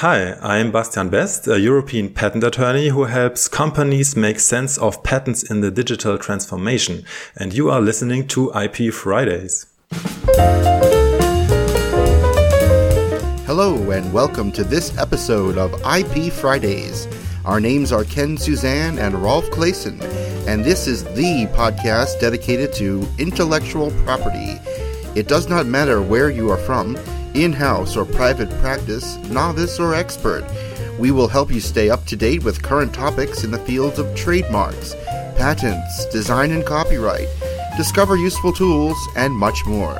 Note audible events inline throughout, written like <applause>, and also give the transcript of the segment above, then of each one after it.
Hi, I'm Bastian Best, a European patent attorney who helps companies make sense of patents in the digital transformation. And you are listening to IP Fridays. Hello, and welcome to this episode of IP Fridays. Our names are Ken Suzan and Rolf Claessen, and this is the podcast dedicated to intellectual property. It does not matter where you are from in house or private practice, novice or expert. We will help you stay up to date with current topics in the fields of trademarks, patents, design and copyright, discover useful tools, and much more.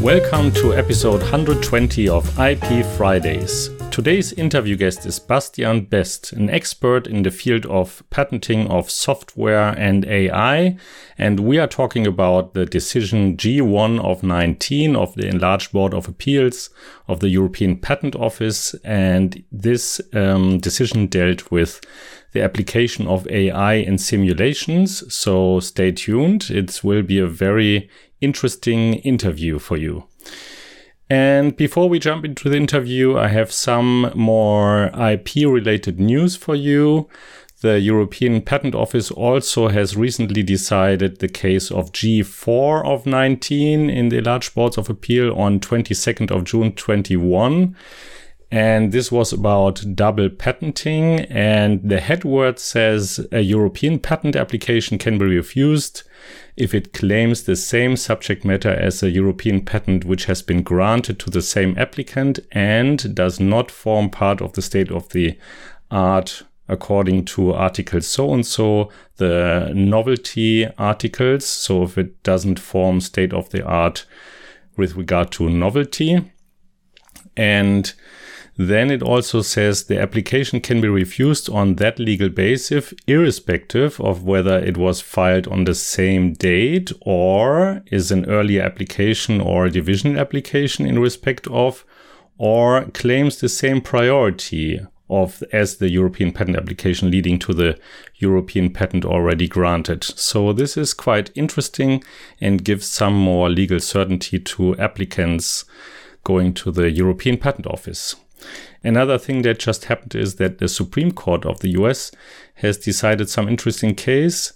Welcome to episode 120 of IP Fridays. Today's interview guest is Bastian Best, an expert in the field of patenting of software and AI. And we are talking about the decision G1 of 19 of the Enlarged Board of Appeals of the European Patent Office. And this um, decision dealt with the application of AI in simulations. So stay tuned. It will be a very interesting interview for you. And before we jump into the interview, I have some more IP related news for you. The European Patent Office also has recently decided the case of G4 of 19 in the large boards of appeal on 22nd of June 21. And this was about double patenting. And the headword says a European patent application can be refused if it claims the same subject matter as a European patent which has been granted to the same applicant and does not form part of the state of the art according to article so and so, the novelty articles. So if it doesn't form state of the art with regard to novelty. And then it also says the application can be refused on that legal basis, irrespective of whether it was filed on the same date or is an earlier application or a divisional application in respect of, or claims the same priority of as the European patent application leading to the European patent already granted. So this is quite interesting and gives some more legal certainty to applicants going to the European Patent Office. Another thing that just happened is that the Supreme Court of the US has decided some interesting case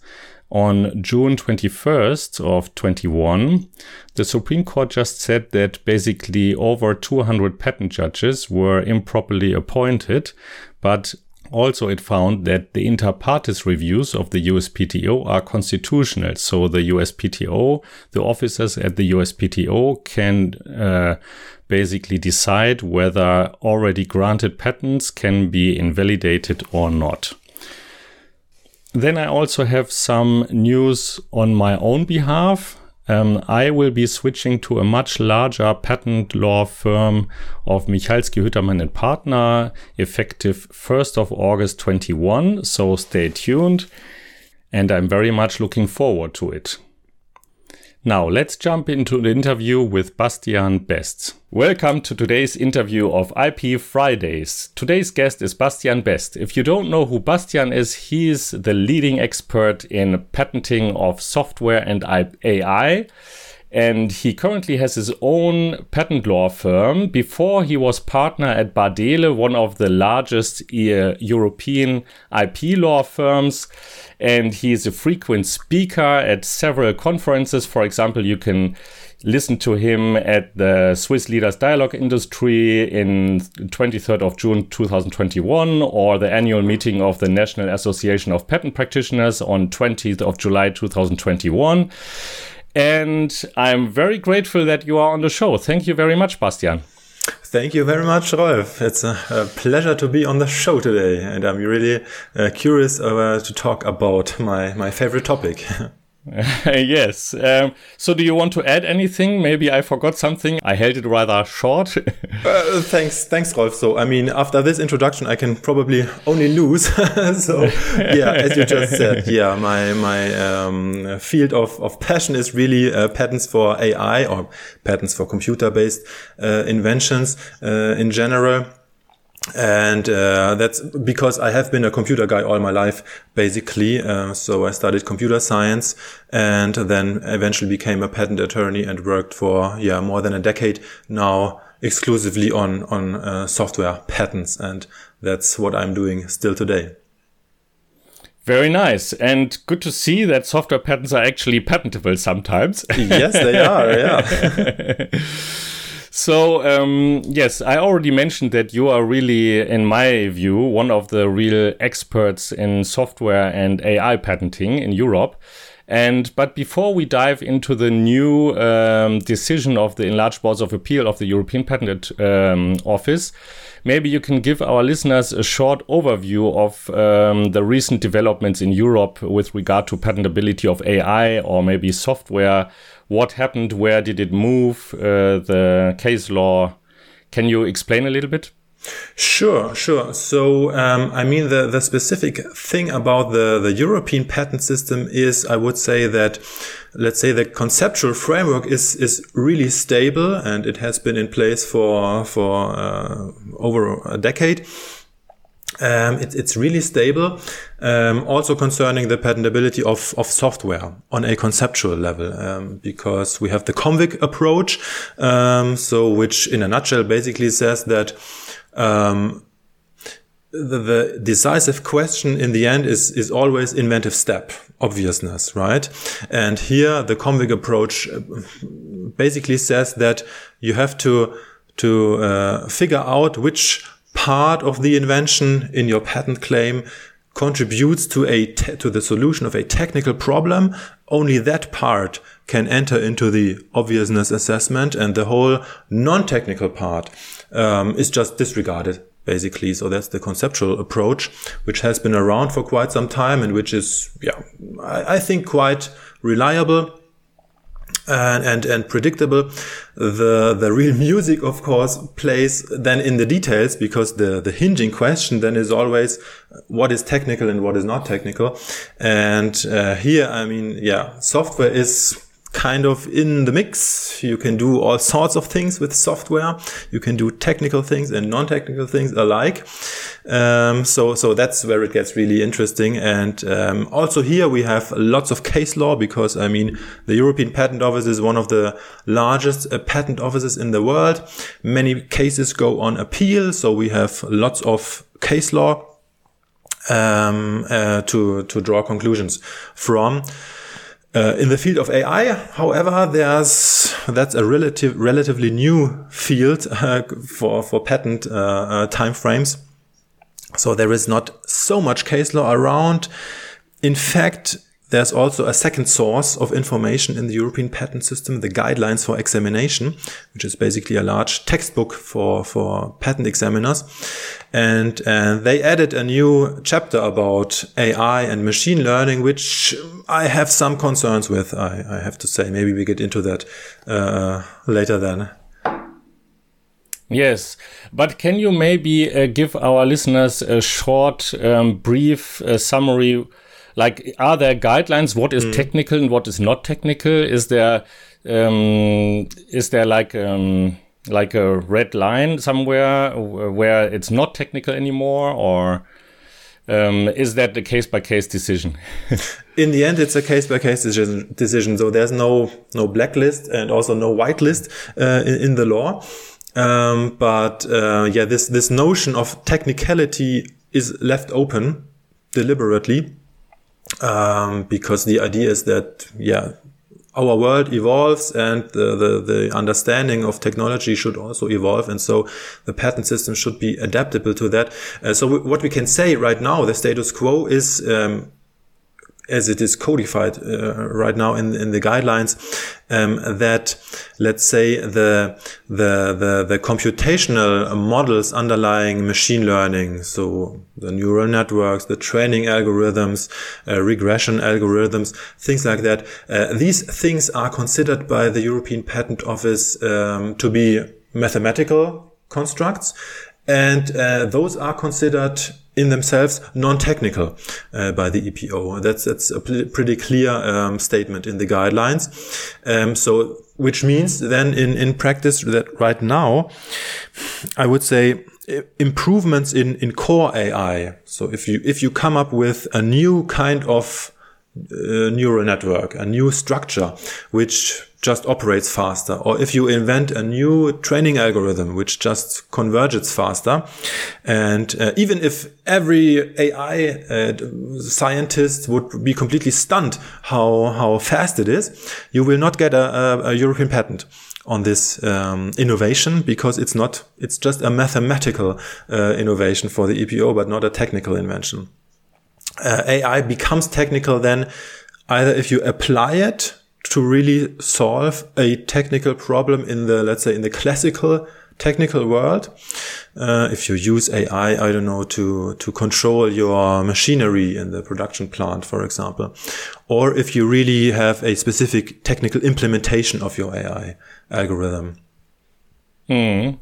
on June 21st of 21. The Supreme Court just said that basically over 200 patent judges were improperly appointed, but also, it found that the inter partes reviews of the USPTO are constitutional. So the USPTO, the officers at the USPTO can uh, basically decide whether already granted patents can be invalidated or not. Then I also have some news on my own behalf. Um, I will be switching to a much larger patent law firm of Michalski Hüttermann and Partner effective 1st of August 21. So stay tuned. And I'm very much looking forward to it. Now let's jump into the interview with Bastian Best. Welcome to today's interview of IP Fridays. Today's guest is Bastian Best. If you don't know who Bastian is, he's the leading expert in patenting of software and AI and he currently has his own patent law firm. Before he was partner at Bardehle, one of the largest uh, European IP law firms, and he is a frequent speaker at several conferences. For example, you can listen to him at the Swiss Leaders Dialogue Industry in 23rd of June 2021 or the annual meeting of the National Association of Patent Practitioners on 20th of July 2021. And I'm very grateful that you are on the show. Thank you very much, Bastian. Thank you very much, Rolf. It's a, a pleasure to be on the show today. And I'm really uh, curious uh, to talk about my, my favorite topic. <laughs> <laughs> yes. Um, so, do you want to add anything? Maybe I forgot something. I held it rather short. <laughs> uh, thanks, thanks, Rolf. So, I mean, after this introduction, I can probably only lose. <laughs> so, yeah, as you just said, yeah, my my um, field of, of passion is really uh, patents for AI or patents for computer based uh, inventions uh, in general. And uh, that's because I have been a computer guy all my life, basically. Uh, so I studied computer science and then eventually became a patent attorney and worked for yeah more than a decade now exclusively on on uh, software patents, and that's what I'm doing still today. Very nice, and good to see that software patents are actually patentable sometimes. yes, they are. Yeah. <laughs> So, um, yes, I already mentioned that you are really, in my view, one of the real experts in software and AI patenting in Europe. And but before we dive into the new um, decision of the enlarged boards of appeal of the European Patent um, Office, maybe you can give our listeners a short overview of um, the recent developments in Europe with regard to patentability of AI or maybe software what happened, where did it move, uh, the case law. Can you explain a little bit? Sure, sure. So, um, I mean, the, the specific thing about the, the European patent system is, I would say that, let's say the conceptual framework is, is really stable and it has been in place for, for, uh, over a decade. Um, it, it's really stable. Um, also concerning the patentability of, of software on a conceptual level, um, because we have the COMVIK approach, um, so which in a nutshell basically says that um, the, the, decisive question in the end is is always inventive step, obviousness, right? And here the COMVIK approach uh, basically says that you have to to uh, figure out which part of the invention in your patent claim contributes to a to the solution of a technical problem, only that part can enter into the obviousness assessment, and the whole non-technical part um, is just disregarded. Basically, so that's the conceptual approach, which has been around for quite some time and which is, yeah, I, I think quite reliable and, and, and predictable. The, the real music, of course, plays then in the details because the, the hinging question then is always what is technical and what is not technical. And uh, here, I mean, yeah, software is kind of in the mix. You can do all sorts of things with software. You can do technical things and non-technical things alike. Um, so, so that's where it gets really interesting. And um, also here we have lots of case law because I mean the European Patent Office is one of the largest uh, patent offices in the world. Many cases go on appeal, so we have lots of case law um, uh, to to draw conclusions from. Uh, in the field of AI, however, there's that's a relative relatively new field <laughs> uh, for for patent uh, uh timeframes. So there is not so much case law around. In fact, there's also a second source of information in the European patent system, the guidelines for examination, which is basically a large textbook for, for patent examiners. And, and they added a new chapter about AI and machine learning, which I have some concerns with, I, I have to say. Maybe we get into that uh, later then. Yes, but can you maybe uh, give our listeners a short, um, brief uh, summary like are there guidelines what is mm. technical and what is not technical is there um, is there like um, like a red line somewhere where it's not technical anymore or um, is that a case by case decision? <laughs> in the end, it's a case by case decision. So there's no no blacklist and also no whitelist uh, in, in, the law. Um, but uh, yeah, this this notion of technicality is left open deliberately um, because the idea is that yeah our world evolves and the, the, the, understanding of technology should also evolve. And so the patent system should be adaptable to that. Uh, so what we can say right now, the status quo is, um, as it is codified uh, right now in in the guidelines, um, that let's say the the the the computational models underlying machine learning, so the neural networks, the training algorithms, uh, regression algorithms, things like that. Uh, these things are considered by the European Patent Office um, to be mathematical constructs, and uh, those are considered in themselves non-technical uh, by the EPO. That's that's a pretty clear um, statement in the guidelines. Um, so, which means then in in practice that right now, I would say improvements in, in core AI. So if you, if you come up with a new kind of uh, neural network, a new structure, which just operates faster, or if you invent a new training algorithm which just converges faster, and uh, even if every AI uh, scientist would be completely stunned how how fast it is, you will not get a, a, a European patent on this um, innovation because it's not it's just a mathematical uh, innovation for the EPO, but not a technical invention. Uh, AI becomes technical then either if you apply it to really solve a technical problem in the, let's say, in the classical technical world. Uh, if you use AI, I don't know, to, to control your machinery in the production plant, for example, or if you really have a specific technical implementation of your AI algorithm. Mm.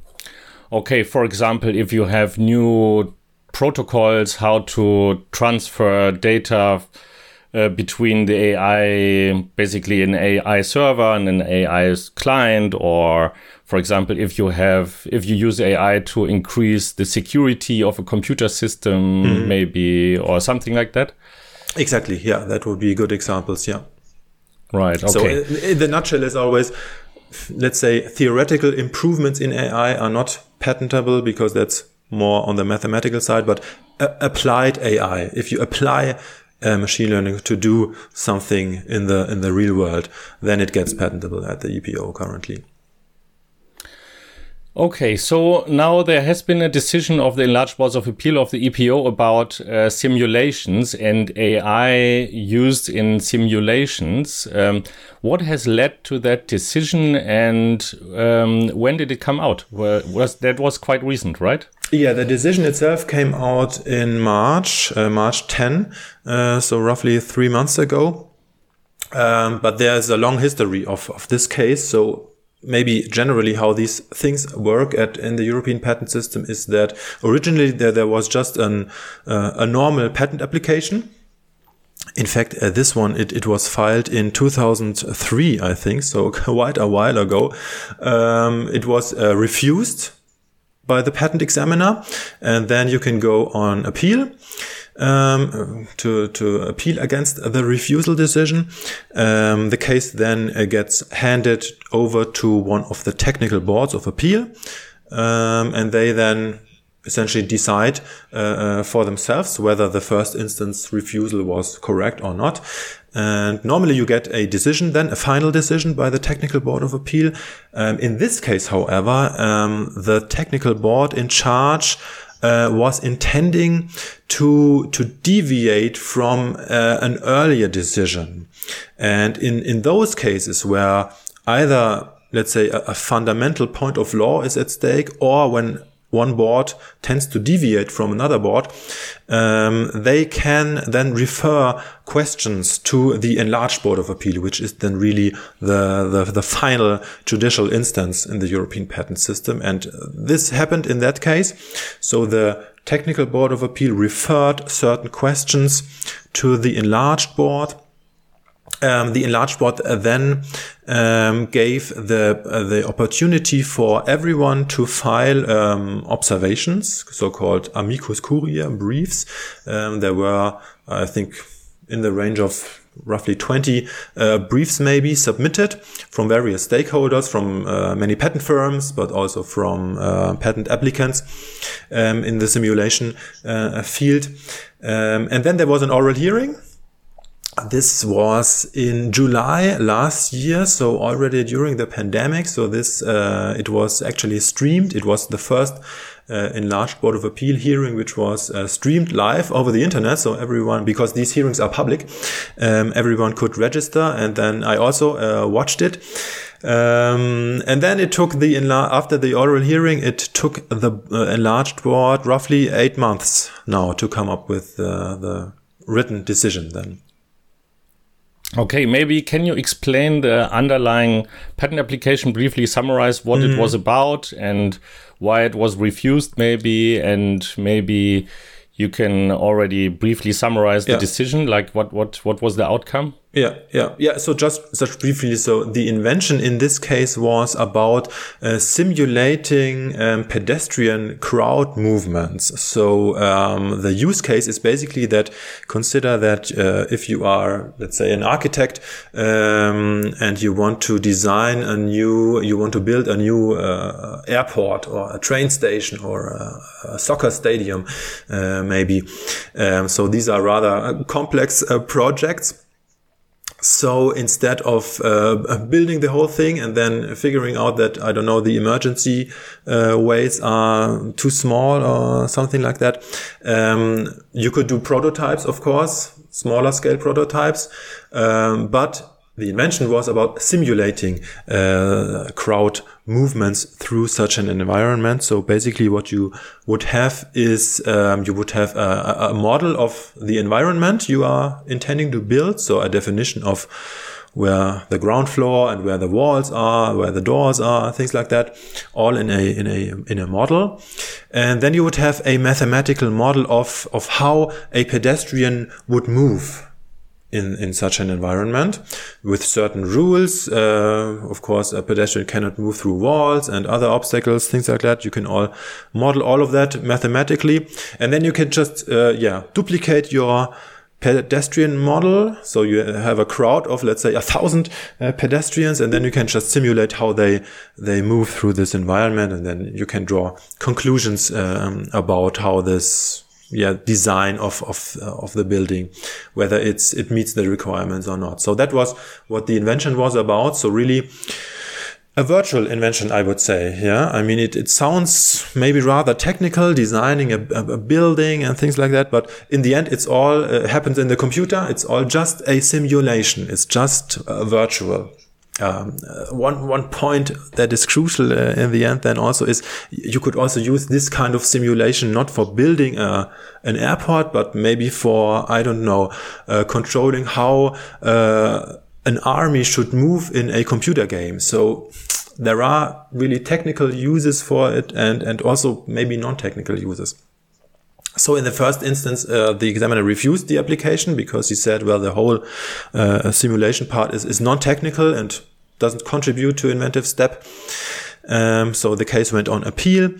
Okay, for example, if you have new protocols how to transfer data uh, between the AI, basically an AI server and an AI client, or for example, if you have, if you use AI to increase the security of a computer system, mm-hmm. maybe, or something like that. Exactly. Yeah, that would be good examples. Yeah. Right. Okay. So, in, in the nutshell, is always, let's say, theoretical improvements in AI are not patentable because that's more on the mathematical side, but uh, applied AI. If you apply uh, machine learning to do something in the in the real world, then it gets patentable at the EPO currently. Okay, so now there has been a decision of the enlarged boards of appeal of the EPO about uh, simulations and AI used in simulations. Um, what has led to that decision, and um, when did it come out? Well, was that was quite recent, right? Yeah, the decision itself came out in March, uh, March 10, uh, so roughly three months ago. Um, but there's a long history of, of this case. So maybe generally how these things work at in the European patent system is that originally there, there was just an, uh, a normal patent application. In fact, uh, this one, it, it was filed in 2003, I think, so <laughs> quite a while ago. Um, it was uh, refused by the patent examiner, and then you can go on appeal. Um, to to appeal against the refusal decision. Um, the case then uh, gets handed over to one of the technical boards of appeal, um, and they then essentially decide uh, uh, for themselves whether the first instance refusal was correct or not. And normally you get a decision, then a final decision by the technical board of appeal. Um, in this case, however, um, the technical board in charge uh, was intending to to deviate from uh, an earlier decision, and in in those cases where either let's say a, a fundamental point of law is at stake, or when one board tends to deviate from another board, um, they can then refer questions to the enlarged board of appeal, which is then really the, the, the final judicial instance in the European patent system. And this happened in that case. So the technical board of appeal referred certain questions to the enlarged board um, the enlarged board then um, gave the uh, the opportunity for everyone to file um, observations, so-called amicus curiae briefs. Um, there were, I think, in the range of roughly 20 uh, briefs maybe submitted from various stakeholders, from uh, many patent firms, but also from uh, patent applicants um, in the simulation uh, field. Um, and then there was an oral hearing this was in July last year, so already during the pandemic. So this uh, it was actually streamed. It was the first uh, enlarged Board of Appeal hearing, which was uh, streamed live over the internet. So everyone, because these hearings are public, um, everyone could register. And then I also uh, watched it. Um, and then it took the after the oral hearing, it took the uh, enlarged board roughly eight months now to come up with uh, the written decision. Then. Okay, maybe can you explain the underlying patent application briefly, summarize what mm. it mm-hmm. was about and why it was refused, maybe, and maybe you can already briefly summarize the yeah. decision, like what what what was the outcome? Yeah, yeah, yeah. So just such briefly, so the invention in this case was about uh, simulating um, pedestrian crowd movements. So um, the use case is basically that consider that uh, if you are, let's say, an architect um, and you want to design a new, you want to build a new uh, airport or a train station or a, a soccer stadium, uh, maybe. Um, so these are rather uh, complex uh, projects so instead of uh, building the whole thing and then figuring out that I don't know the emergency uh, ways are too small or something like that, um, you could do prototypes, of course, smaller scale prototypes, um, but the invention was about simulating uh, crowd movements through such an environment. So basically, what you would have is um, you would have a, a, model of the environment you are intending to build. So a definition of where the ground floor and where the walls are, where the doors are, things like that, all in a in a in a model. And then you would have a mathematical model of of how a pedestrian would move in, in such an environment with certain rules. Uh, of course, a pedestrian cannot move through walls and other obstacles, things like that. You can all model all of that mathematically. And then you can just, uh, yeah, duplicate your pedestrian model. So you have a crowd of, let's say, a thousand uh, pedestrians, and then you can just simulate how they, they move through this environment. And then you can draw conclusions um, about how this yeah design of of uh, of the building whether it's it meets the requirements or not so that was what the invention was about so really a virtual invention, I would say. Yeah. I mean, it, it sounds maybe rather technical, designing a, a building and things like that. But in the end, it's all uh, happens in the computer. It's all just a simulation. It's just uh, virtual um, uh, one one point that is crucial uh, in the end then also is you could also use this kind of simulation not for building a, an airport but maybe for I don't know uh, controlling how uh, an army should move in a computer game. So there are really technical uses for it and and also maybe non-technical uses so in the first instance, uh, the examiner refused the application because he said, well, the whole uh, simulation part is, is non-technical and doesn't contribute to inventive step. Um, so the case went on appeal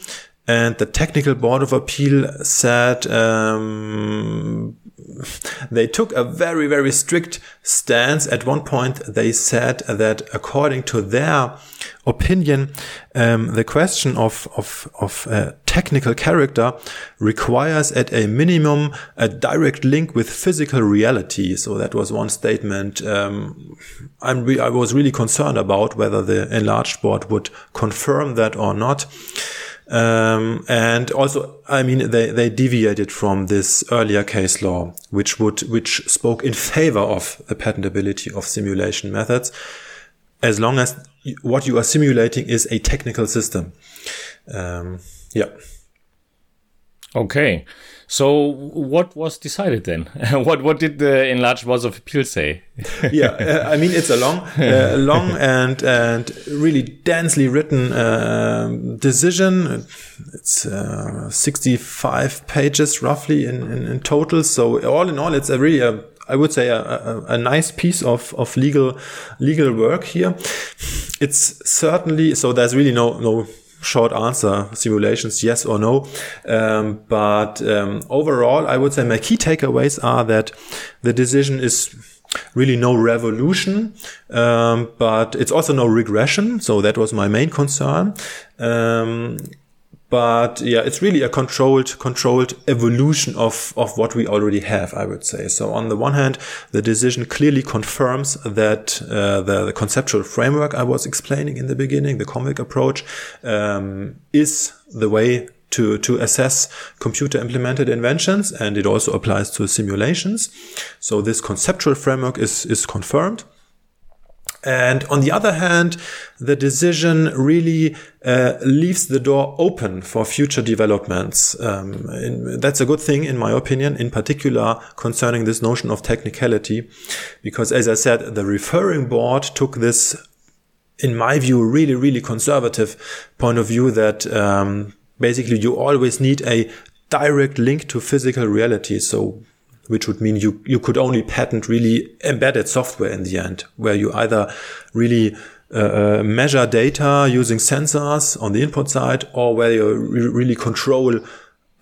and the technical board of appeal said um, they took a very very strict stance at one point they said that according to their opinion um, the question of of, of uh, technical character requires at a minimum a direct link with physical reality so that was one statement um, I was really concerned about whether the enlarged board would confirm that or not um, and also, I mean, they, they deviated from this earlier case law, which would, which spoke in favor of the patentability of simulation methods, as long as what you are simulating is a technical system. Um, yeah. Okay. So what was decided then? <laughs> what what did the enlarged board of appeal say? <laughs> yeah, uh, I mean it's a long, uh, long and and really densely written uh, decision. It's uh, 65 pages roughly in, in, in total. So all in all, it's a really a I would say a, a, a, nice piece of, of legal legal work here. It's certainly so. There's really no no short answer simulations, yes or no. Um, but um, overall, I would say my key takeaways are that the decision is really no revolution, um, but it's also no regression. So that was my main concern. Um, but yeah, it's really a controlled, controlled evolution of, of what we already have, I would say. So on the one hand, the decision clearly confirms that uh, the, the, conceptual framework I was explaining in the beginning, the COMVIK approach, um, is the way to, to assess computer implemented inventions. And it also applies to simulations. So this conceptual framework is, is confirmed. And on the other hand, the decision really uh, leaves the door open for future developments. Um, in, that's a good thing, in my opinion, in particular concerning this notion of technicality, because as I said, the referring board took this, in my view, really, really conservative point of view that um, basically you always need a direct link to physical reality. So which would mean you, you could only patent really embedded software in the end, where you either really uh, uh measure data using sensors on the input side or where you re really control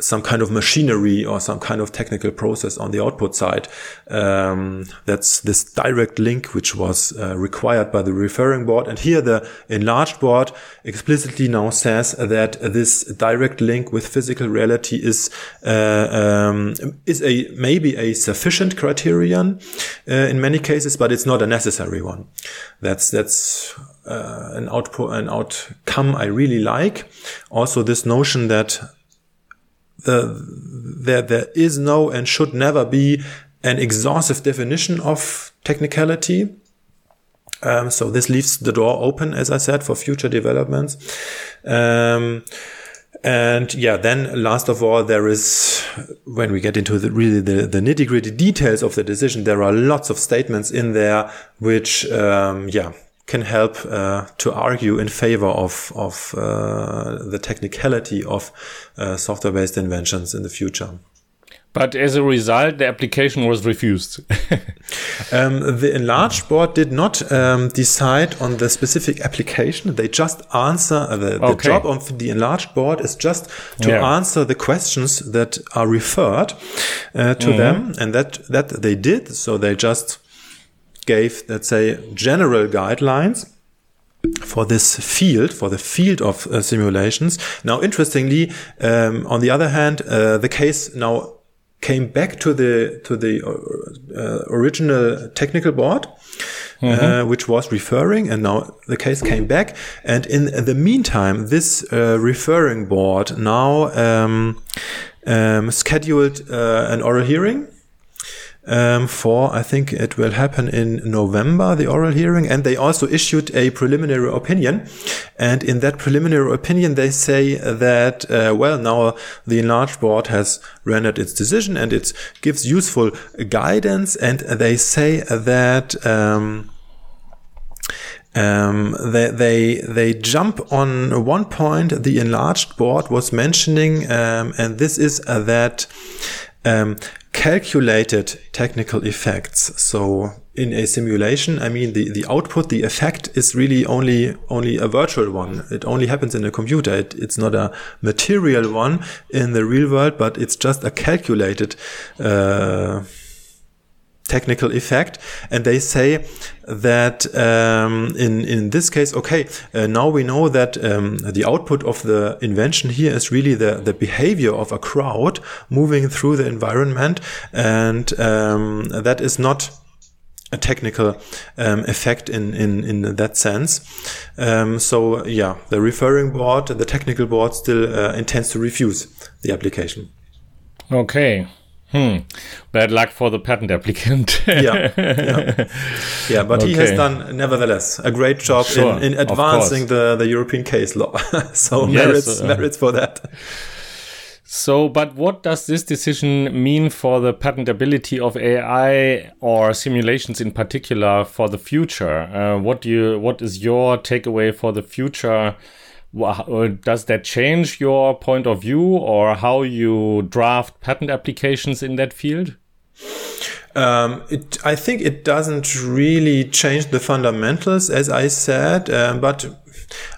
some kind of machinery or some kind of technical process on the output side. Um, that's this direct link which was uh, required by the referring board. And here the enlarged board explicitly now says that this direct link with physical reality is uh, um, is a maybe a sufficient criterion uh, in many cases, but it's not a necessary one. That's that's uh, an output an outcome I really like. Also, this notion that the, there, there is no and should never be an exhaustive definition of technicality. Um, so this leaves the door open, as I said, for future developments. Um, and yeah, then last of all, there is, when we get into the really the, the nitty gritty details of the decision, there are lots of statements in there which, um, yeah, can help uh, to argue in favor of of uh, the technicality of uh, software-based inventions in the future. But as a result, the application was refused. <laughs> um, the enlarged board did not um, decide on the specific application. They just answer uh, the, the okay. job of the enlarged board is just to yeah. answer the questions that are referred uh, to mm -hmm. them, and that that they did. So they just gave, let's say, general guidelines for this field, for the field of uh, simulations. Now, interestingly, um, on the other hand, uh, the case now came back to the to the uh, original technical board, mm -hmm. which was referring, and now the case came back. And in the meantime, this uh, referring board now um, um, scheduled uh, an oral hearing um, for, I think it will happen in November, the oral hearing. And they also issued a preliminary opinion. And in that preliminary opinion, they say that, uh, well, now the enlarged board has rendered its decision and it gives useful guidance. And they say that, um, um, they, they they jump on one point the enlarged board was mentioning, um, and this is uh, that um, calculated technical effects. So in a simulation, I mean, the, the output, the effect is really only, only a virtual one. It only happens in a computer. It, it's not a material one in the real world, but it's just a calculated, uh, technical effect. And they say that um, in in this case, okay, uh, now we know that um, the output of the invention here is really the the behavior of a crowd moving through the environment, and um, that is not a technical um, effect in, in, in that sense. Um, so yeah, the referring board, the technical board still uh, intends to refuse the application. Okay. Hmm. Bad luck for the patent applicant. yeah, yeah, <laughs> yeah, but okay. he has done, nevertheless, a great job sure, in, in advancing the, the European case law. <laughs> so yes, merits, uh, merits for that. So, but what does this decision mean for the patentability of AI or simulations in particular for the future? Uh, what do you, what is your takeaway for the future? Uh, does that change your point of view or how you draft patent applications in that field? Um, it, I think it doesn't really change the fundamentals, as I said, um, but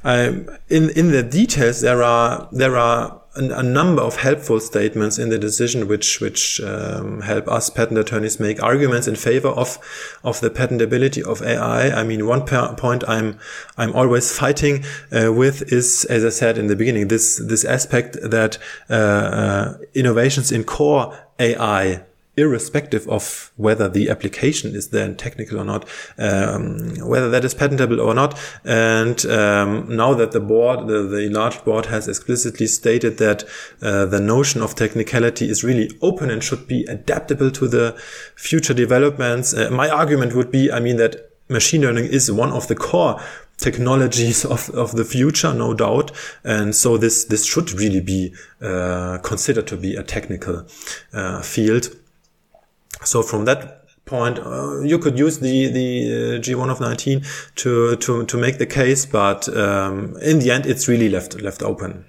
um, in in the details there are there are a, number of helpful statements in the decision which which um, help us patent attorneys make arguments in favor of of the patentability of AI. I mean, one point I'm I'm always fighting uh, with is, as I said in the beginning, this this aspect that uh, uh, innovations in core AI irrespective of whether the application is then technical or not, um, whether that is patentable or not. And um, now that the board, the, the enlarged board has explicitly stated that uh, the notion of technicality is really open and should be adaptable to the future developments. Uh, my argument would be, I mean, that machine learning is one of the core technologies <laughs> of, of the future, no doubt. And so this, this should really be uh, considered to be a technical uh, field. So from that point, uh, you could use the the uh, G1 of 19 to to to make the case, but um, in the end, it's really left left open.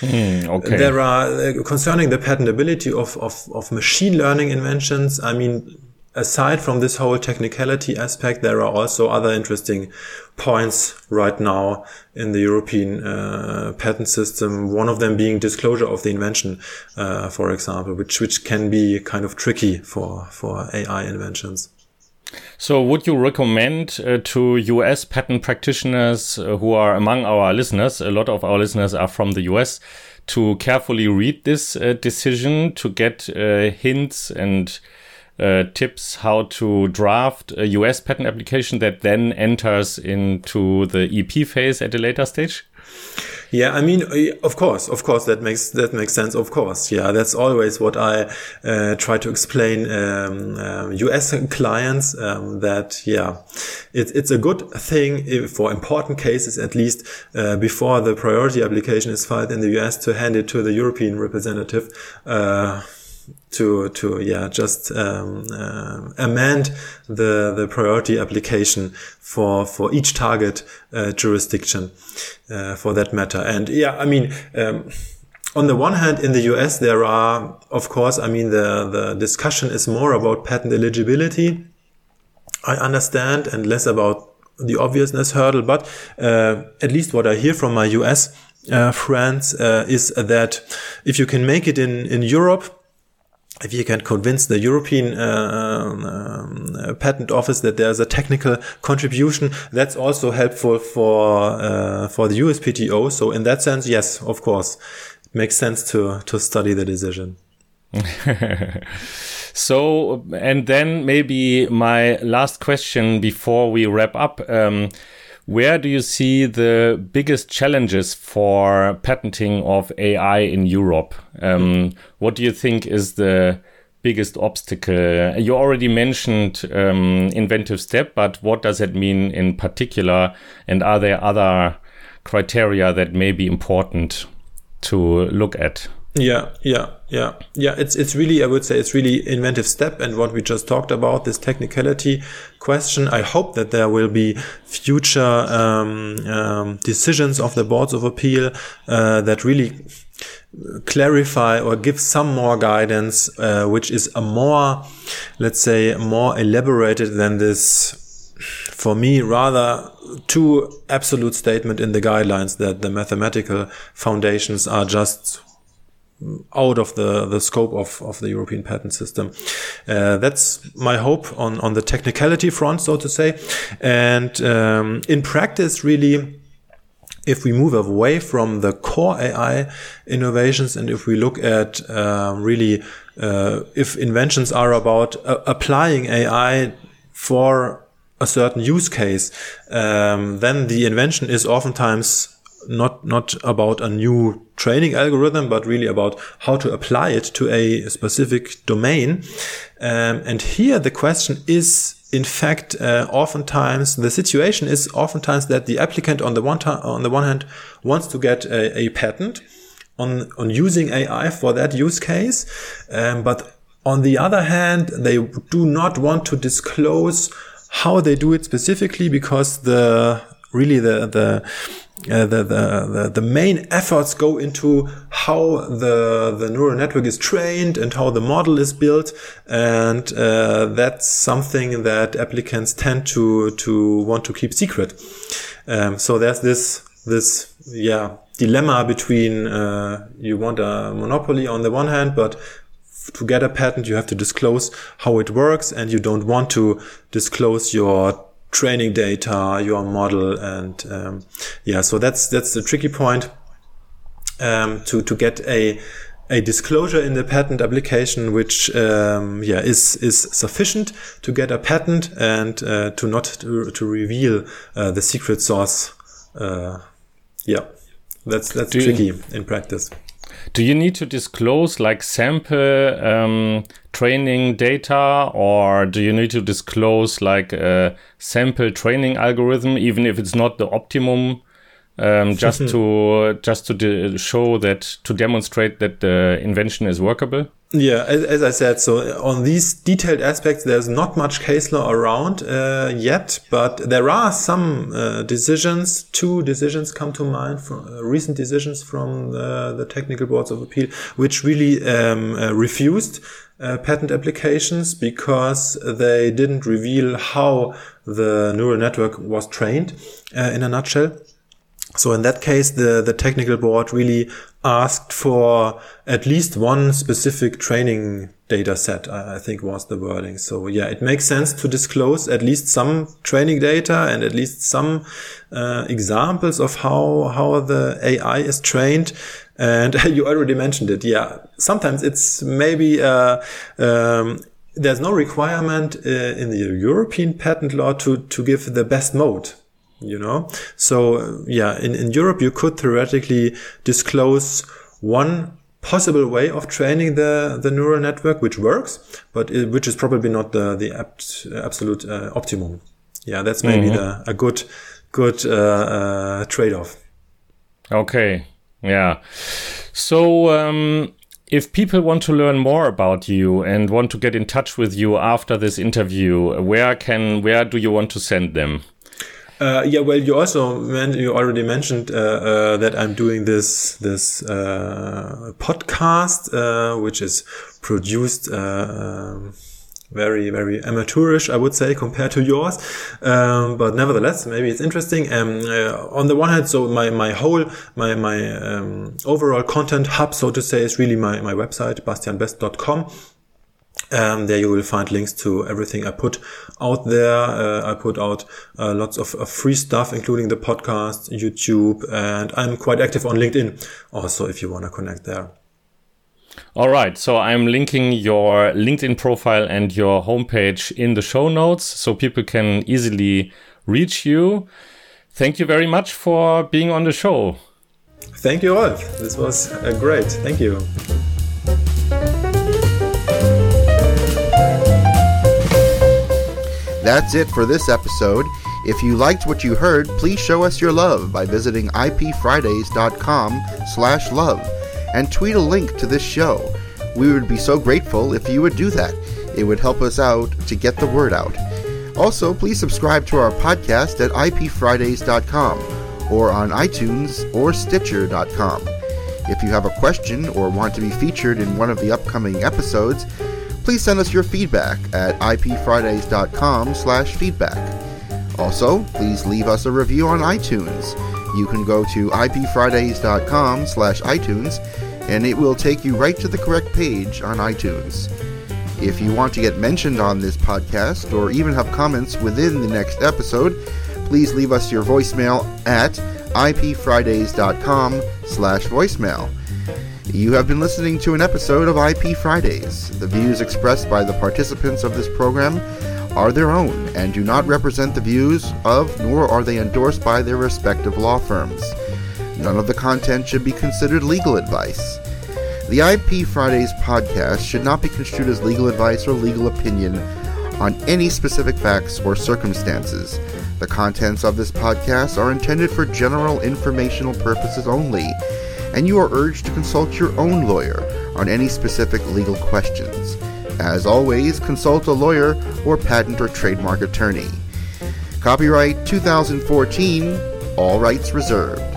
Mm, okay. There are uh, concerning the patentability of, of, of machine learning inventions. I mean, aside from this whole technicality aspect, there are also other interesting points right now in the European uh, patent system. One of them being disclosure of the invention, uh, for example, which which can be kind of tricky for for AI inventions. So, would you recommend uh, to US patent practitioners uh, who are among our listeners, a lot of our listeners are from the US, to carefully read this uh, decision to get uh, hints and uh, tips how to draft a US patent application that then enters into the EP phase at a later stage? Yeah, I mean, uh, of course, of course, that makes that makes sense. Of course, yeah, that's always what I uh, try to explain um, uh, US clients um, that yeah, it, it's a good thing for important cases at least uh, before the priority application is filed in the US to hand it to the European representative uh, to to yeah just um, uh, amend the the priority application for for each target uh, jurisdiction uh, for that matter. And yeah I mean um, on the one hand in the US there are of course I mean the the discussion is more about patent eligibility I understand and less about the obviousness hurdle. But uh, at least what I hear from my US uh, friends uh, is that if you can make it in in Europe if you can convince the European uh, um, uh, patent office that there's a technical contribution, that's also helpful for uh, for the USPTO. So in that sense, yes, of course, it makes sense to to study the decision. <laughs> so and then maybe my last question before we wrap up. Um, where do you see the biggest challenges for patenting of AI in Europe? Um, What do you think is the biggest obstacle? You already mentioned um, inventive step, but what does it mean in particular? And are there other criteria that may be important to look at? Yeah, yeah, yeah, yeah. It's it's really I would say it's really inventive step and what we just talked about this technicality question. I hope that there will be future um, um, decisions of the boards of appeal uh, that really clarify or give some more guidance, uh, which is a more, let's say, more elaborated than this. For me, rather too absolute statement in the guidelines that the mathematical foundations are just out of the, the scope of, of the European patent system. Uh, that's my hope on, on the technicality front, so to say. And um, in practice, really, if we move away from the core AI innovations and if we look at uh, really uh, if inventions are about uh, applying AI for a certain use case, um, then the invention is oftentimes not not about a new training algorithm, but really about how to apply it to a specific domain. Um, and here the question is, in fact, uh, oftentimes the situation is oftentimes that the applicant on the one on the one hand wants to get a, a patent on on using AI for that use case, um, but on the other hand, they do not want to disclose how they do it specifically because the really the the uh, the, the, the, main efforts go into how the, the neural network is trained and how the model is built. And uh, that's something that applicants tend to, to want to keep secret. Um, so there's this, this, yeah, dilemma between, uh, you want a monopoly on the one hand, but to get a patent, you have to disclose how it works and you don't want to disclose your training data, your model, and um, yeah, so that's that's the tricky point um, to to get a a disclosure in the patent application, which um, yeah is is sufficient to get a patent and uh, to not to, to reveal uh, the secret source. Uh, yeah, that's that's Do tricky you, in practice. Do you need to disclose like sample um, training data, or do you need to disclose like a sample training algorithm, even if it's not the optimum? Um, <laughs> just to just to show that to demonstrate that the invention is workable. Yeah, as, as, I said, so on these detailed aspects, there's not much case law around uh, yet, but there are some uh, decisions. Two decisions come to mind from uh, recent decisions from the, the, technical boards of appeal, which really um, uh, refused uh, patent applications because they didn't reveal how the neural network was trained uh, in a nutshell. So in that case, the, the technical board really asked for at least one specific training data set, I think was the wording. So yeah, it makes sense to disclose at least some training data and at least some uh, examples of how, how the AI is trained. And <laughs> you already mentioned it. Yeah. Sometimes it's maybe, uh, um, there's no requirement uh, in the European patent law to, to give the best mode you know so yeah in, in europe you could theoretically disclose one possible way of training the the neural network which works but it, which is probably not the the apt, absolute uh, optimum yeah that's maybe mm -hmm. the a good good uh, uh, trade-off okay yeah so um if people want to learn more about you and want to get in touch with you after this interview, where can where do you want to send them? Uh, yeah, well, you also you already mentioned uh, uh, that I'm doing this this uh, podcast, uh, which is produced uh, um, very very amateurish, I would say, compared to yours. Um, but nevertheless, maybe it's interesting. Um, on the one hand, so my my whole my my um, overall content hub, so to say, is really my my website bastianbest.com um, there you will find links to everything I put out there. Uh, I put out uh, lots of, of, free stuff, including the podcast, YouTube, and I'm quite active on LinkedIn also if you want to connect there. All right. So I'm linking your LinkedIn profile and your homepage in the show notes so people can easily reach you. Thank you very much for being on the show. Thank you, Rolf. This was uh, great. Thank you. That's it for this episode. If you liked what you heard, please show us your love by visiting ipfridays.com slash love and tweet a link to this show. We would be so grateful if you would do that. It would help us out to get the word out. Also, please subscribe to our podcast at ipfridays.com or on iTunes or Stitcher.com. If you have a question or want to be featured in one of the upcoming episodes, please send us your feedback at ipfridays.com slash feedback. Also, please leave us a review on iTunes. You can go to ipfridays.com slash iTunes and it will take you right to the correct page on iTunes. If you want to get mentioned on this podcast or even have comments within the next episode, please leave us your voicemail at ipfridays.com slash voicemail. You have been listening to an episode of IP Fridays. The views expressed by the participants of this program are their own and do not represent the views of, nor are they endorsed by their respective law firms. None of the content should be considered legal advice. The IP Fridays podcast should not be construed as legal advice or legal opinion on any specific facts or circumstances. The contents of this podcast are intended for general informational purposes only and you are urged to consult your own lawyer on any specific legal questions. As always, consult a lawyer or patent or trademark attorney. Copyright 2014, all rights reserved.